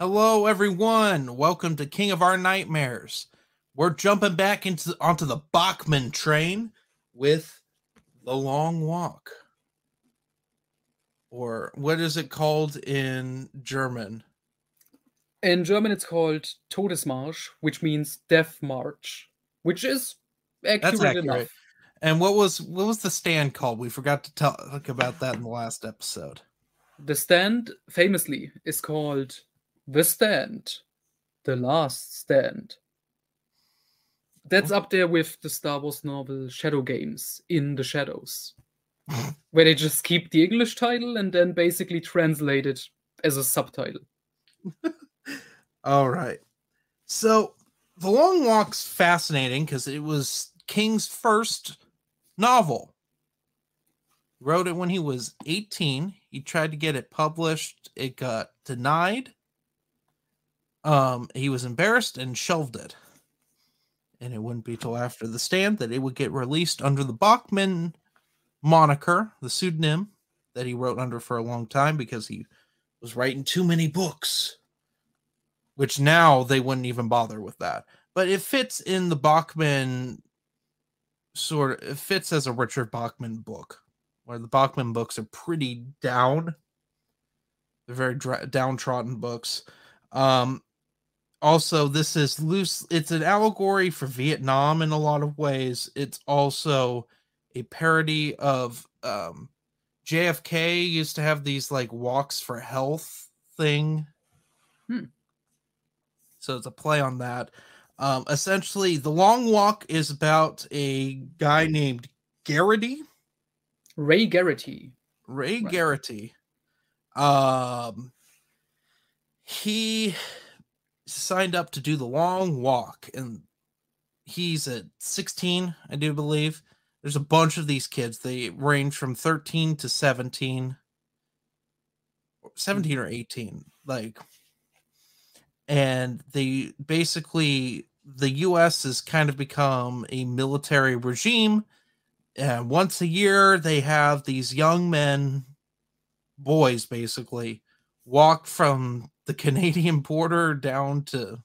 Hello, everyone. Welcome to King of Our Nightmares. We're jumping back into onto the Bachman train with the Long Walk, or what is it called in German? In German, it's called Todesmarsch, which means Death March, which is accurate, accurate. enough. And what was what was the stand called? We forgot to talk about that in the last episode. The stand, famously, is called The Stand, The Last Stand. That's up there with the Star Wars novel Shadow Games in the Shadows, where they just keep the English title and then basically translate it as a subtitle. All right. So the Long Walk's fascinating because it was King's first novel. Wrote it when he was 18. He tried to get it published. It got denied. Um, he was embarrassed and shelved it. And it wouldn't be till after the stand that it would get released under the Bachman moniker, the pseudonym that he wrote under for a long time because he was writing too many books. Which now they wouldn't even bother with that. But it fits in the Bachman sort of it fits as a Richard Bachman book, where the Bachman books are pretty down. They're very downtrodden books. Um, also, this is loose. It's an allegory for Vietnam in a lot of ways. It's also a parody of um, JFK used to have these like walks for health thing. Hmm. So it's a play on that. Um, essentially, the long walk is about a guy named Garraty, Ray Garraty. Ray Right. Garraty. Um, he signed up to do the long walk, and he's at 16, I do believe. There's a bunch of these kids. They range from 13 to 17, 17 or 18. Like, and they basically, the US has kind of become a military regime. And once a year, they have these young men, boys basically, walk from the Canadian border down to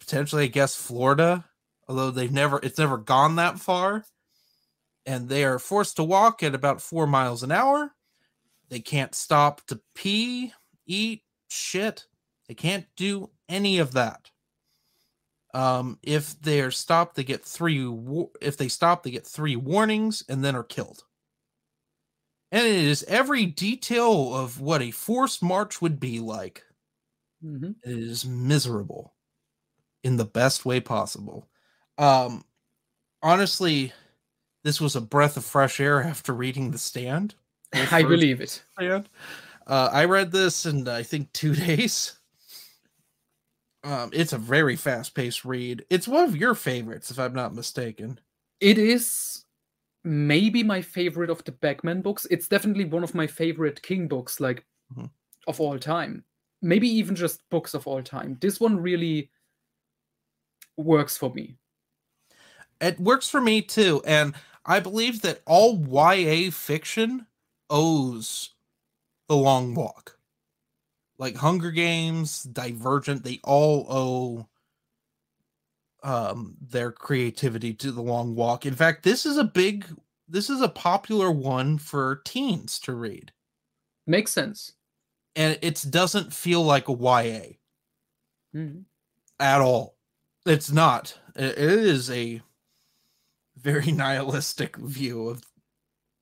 potentially, I guess, Florida. Although they've never, it's never gone that far. And they are forced to walk at about four miles an hour. They can't stop to pee, eat, shit. They can't do any of that. Um, if they're stopped, they get three. If they stop, they get three warnings and then are killed. And it is every detail of what a forced march would be like. Hmm It is miserable in the best way possible. Um, honestly, this was a breath of fresh air after reading The Stand. I believe it. Stand. Uh, I read this in I think two days. Um, it's a very fast-paced read. It's one of your favorites, if I'm not mistaken. It is maybe my favorite of the Bachman books. It's definitely one of my favorite King books, like Mhm. of all time. Maybe even just books of all time. This one really works for me. It works for me too, and I believe that all YA fiction owes the Long Walk. Like Hunger Games, Divergent, they all owe um their creativity to the Long Walk. In fact, this is a big this is a popular one for teens to read. Makes sense. And it doesn't feel like a YA Mhm. at all. It's not. It is a very nihilistic view of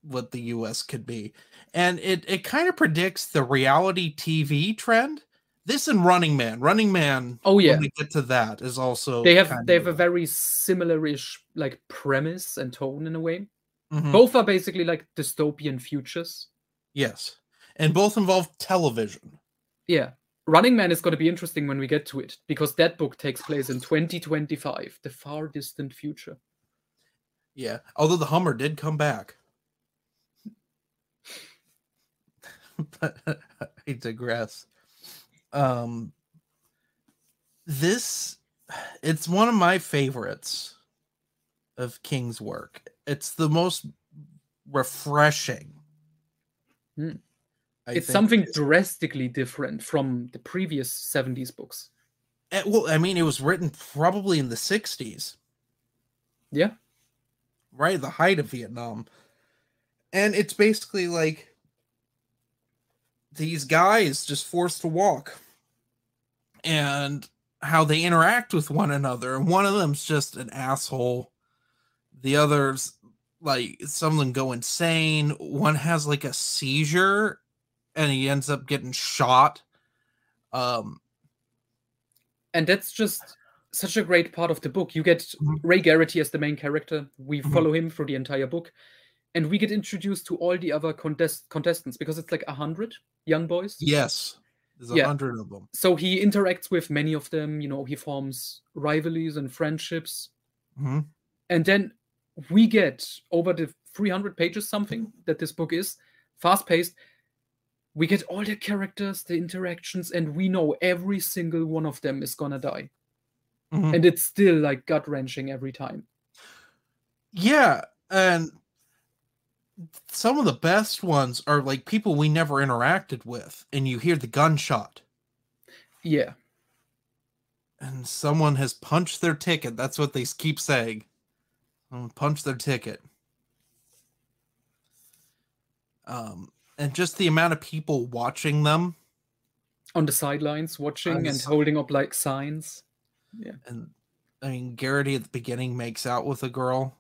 what the US could be. And it it kind of predicts the reality TV trend. This and Running Man. Running Man, Oh yeah. when we get to that, is also They have they have a very similar-ish like premise and tone in a way. Mhm. Both are basically like dystopian futures. Yes. And both involve television. Yeah. Running Man is going to be interesting when we get to it because that book takes place in 2025, the far distant future. Yeah. Although the Hummer did come back. but I digress. Um this it's one of my favorites of King's work. It's the most refreshing. Hmm. I it's something drastically different from the previous 70s books. Eh, well, I mean, it was written probably in the '60s, Yeah. right at the height of Vietnam, and it's basically like these guys just forced to walk, and how they interact with one another. And one of them's just an asshole. The others, like, some of them go insane. One has like a seizure, and he ends up getting shot. Um, And that's just such a great part of the book. You get Mhm. Ray Garraty as the main character. We Mhm. follow him through the entire book. And we get introduced to all the other contest- contestants because it's like a hundred young boys. yes, there's a Yeah. hundred of them. So he interacts with many of them. You know, he forms rivalries and friendships. Mhm. And then we get over the 300 pages, something that this book is, fast paced. We get all the characters, the interactions, and we know every single one of them is gonna die. Mhm. And it's still like gut wrenching every time. Yeah, and some of the best ones are like people we never interacted with, and you hear the gunshot, Yeah. and someone has punched their ticket. That's what they keep saying. Punched their ticket. Um, and just the amount of people watching them, On the sidelines, watching and holding up like signs. Yeah, and I mean, Garraty at the beginning makes out with a girl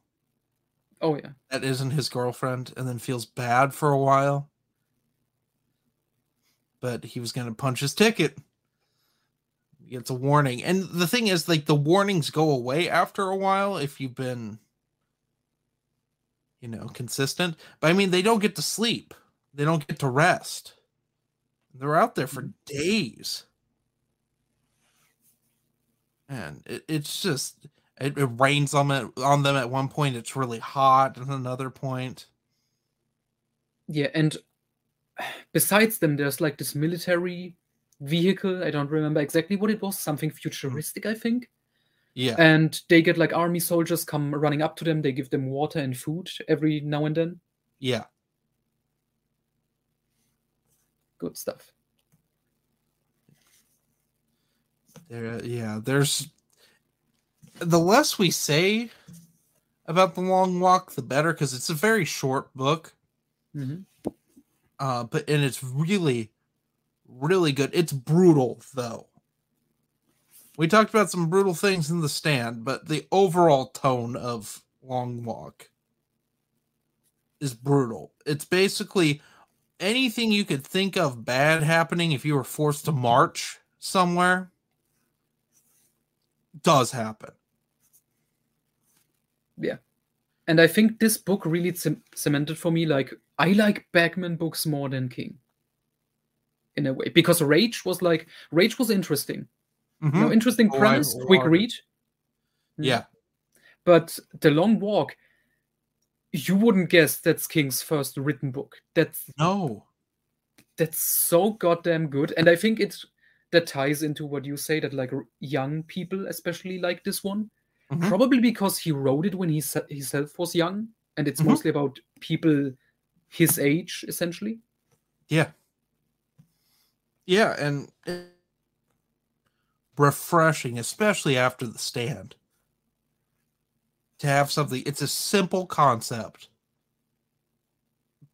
Oh, yeah. that isn't his girlfriend, and then feels bad for a while. But he was going to punch his ticket. He gets a warning. And the thing is, like, the warnings go away after a while if you've been, you know, consistent. But I mean, they don't get to sleep, they don't get to rest. They're out there for mm-hmm. days. And it, it's just, it, it rains on, it, on them at one point. It's really hot at another point. Yeah. And besides them, there's like this military vehicle. I don't remember exactly what it was. Something mm-hmm. futuristic, I think. Yeah. and they get like army soldiers come running up to them they give them water and food every now and then Yeah. Good stuff There, yeah, there's the less we say about the long walk, the better, because it's a very short book. Mhm. Uh, but and it's really, really good. It's brutal though. We talked about some brutal things in the stand, but the overall tone of Long Walk is brutal. It's basically anything you could think of bad happening if you were forced to march somewhere does happen. Yeah. And i think this book really cem- cemented for me like i like bachman books more than king in a way because rage was like rage was interesting you mm-hmm. know interesting Oh, I- premise oh, quick read. Yeah. but the long walk you wouldn't guess that's king's first written book that's No. that's so goddamn good and i think it's that ties into what you say that like young people especially like this one Mhm. probably because he wrote it when he se- himself was young and it's Mhm. mostly about people his age essentially Yeah. Yeah, and it- refreshing, especially after the stand. To have something, it's a simple concept,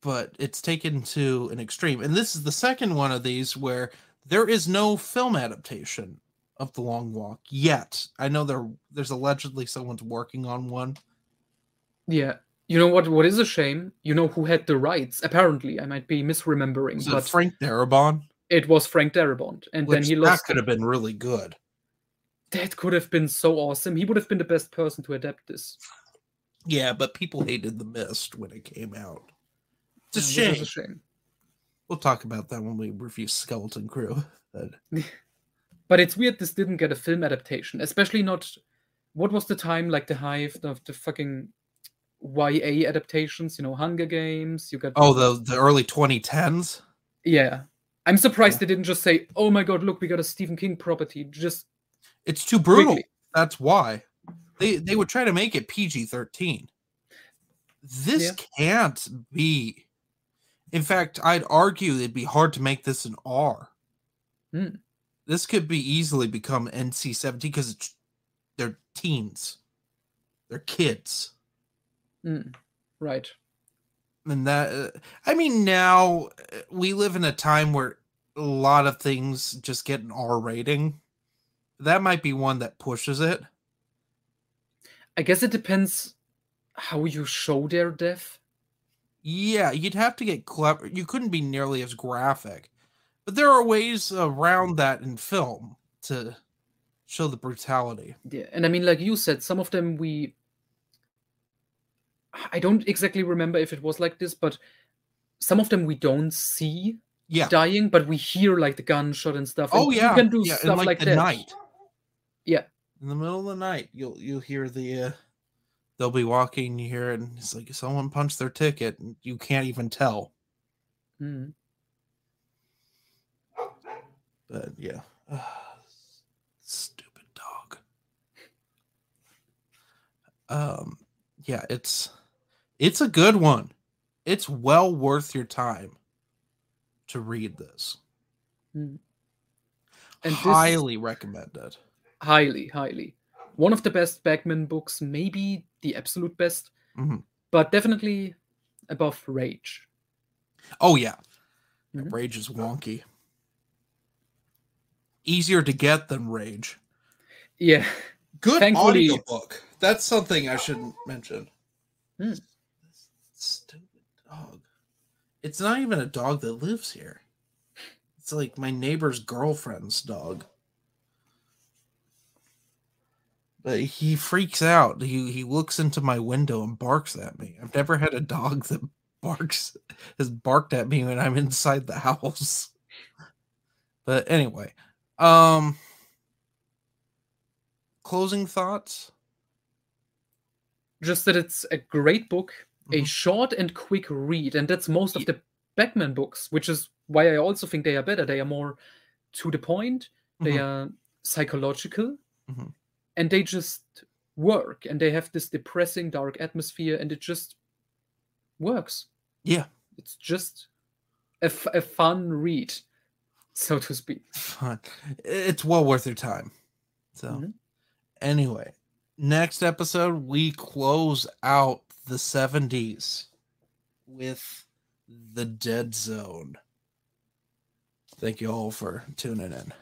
but it's taken to an extreme. And this is the second one of these where there is no film adaptation of The Long Walk yet. I know there there's allegedly someone's working on one. yeah you know what what is a shame you know who had the rights apparently i might be misremembering Is it but Frank Darabont? it was frank darabont and then Which he that could have been really good. That could have been so awesome he would have been the best person to adapt this Yeah, but people hated The Mist when it came out. It's a Yeah, shame. a shame We'll talk about that when we review Skeleton Crew. But But it's weird this didn't get a film adaptation, especially not. What was the time like the hive of the fucking YA adaptations? You know, Hunger Games. You got oh, the the early 2010s. yeah. I'm surprised they didn't just say, "Oh my god, look, we got a Stephen King property." Just It's too brutal. That's why they they would try to make it PG 13. This Yeah. can't be. In fact, I'd argue it'd be hard to make this an R. Hmm. This could be easily become NC seventeen because they're teens, they're kids, Mm, right. and that. Uh, I mean, now uh, we live in a time where a lot of things just get an R rating. That might be one that pushes it. I guess it depends how you show their death. Yeah, you'd have to get clever. You couldn't be nearly as graphic, but there are ways around that in film to show the brutality. Yeah, and I mean, like you said, some of them we. I don't exactly remember if it was like this, but some of them we don't see Yeah. dying, but we hear like the gunshot and stuff. Oh yeah. you can do yeah, stuff like, like, the that. night. Yeah. In the middle of the night, you'll you'll hear the. Uh, they'll be walking. You hear it, and it's like someone punched their ticket, and you can't even tell. Mm. But yeah, stupid dog. Um, yeah, it's it's a good one. It's well worth your time to read this. Mm. And this- highly recommended. Highly, highly. One of the best Bachman books, maybe the absolute best, Mhm. but definitely above Rage. Oh yeah, Mhm. Rage is wonky. Easier to get than Rage. Yeah. Good Thankfully- audiobook. That's something I should mention. Hmm. Stupid dog. It's not even a dog that lives here. It's like my neighbor's girlfriend's dog. But he freaks out. He he looks into my window and barks at me. I've never had a dog that barks has barked at me when I'm inside the house. But anyway, um closing thoughts? Just that it's a great book, a Mhm. short and quick read, and that's most of Ye- the Bachman books, which is why I also think they are better. They are more to the point, they Mhm. are psychological, Mhm. And they just work, and they have this depressing, dark atmosphere, and it just works. Yeah. It's just a, f- a fun read, so to speak. fun. It's well worth your time. So, Mhm. anyway, next episode we close out the 70s with The Dead Zone. Thank you all for tuning in.